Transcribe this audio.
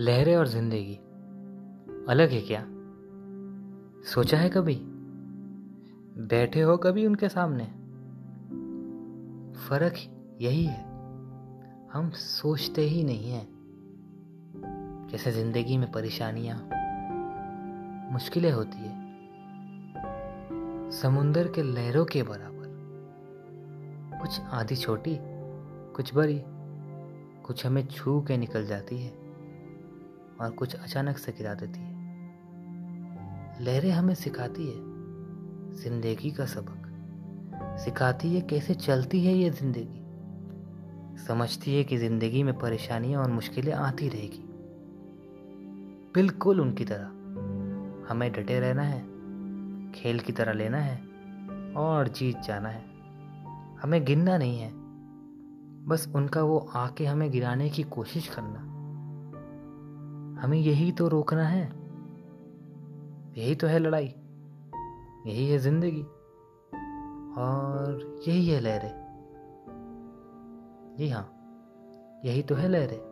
लहरें और ज़िंदगी। अलग है क्या? सोचा है कभी? बैठे हो कभी उनके सामने? फ़र्क यही है। हम सोचते ही नहीं हैं। जैसे ज़िंदगी में परेशानियाँ, मुश्किलें होती है। समुंदर के लहरों के बराबर। कुछ आधी छोटी, कुछ बड़ी, कुछ हमें छू के निकल जाती है। और कुछ अचानक से गिरा देती है। लहरें हमें सिखाती है ज़िंदगी का सबक। सिखाती है कैसे चलती है ये ज़िंदगी। समझती है कि ज़िंदगी में परेशानियाँ और मुश्किलें आती रहेगी। बिल्कुल उनकी तरह। हमें डटे रहना है, खेल की तरह लेना है और जीत जाना है। हमें गिनना नहीं है। बस उनका वो आके हमें गिराने की कोशिश करना। हमें यही तो रोकना है। यही तो है लड़ाई। यही है ज़िंदगी। और यही है लहरें। जी हाँ यही तो है लहरें।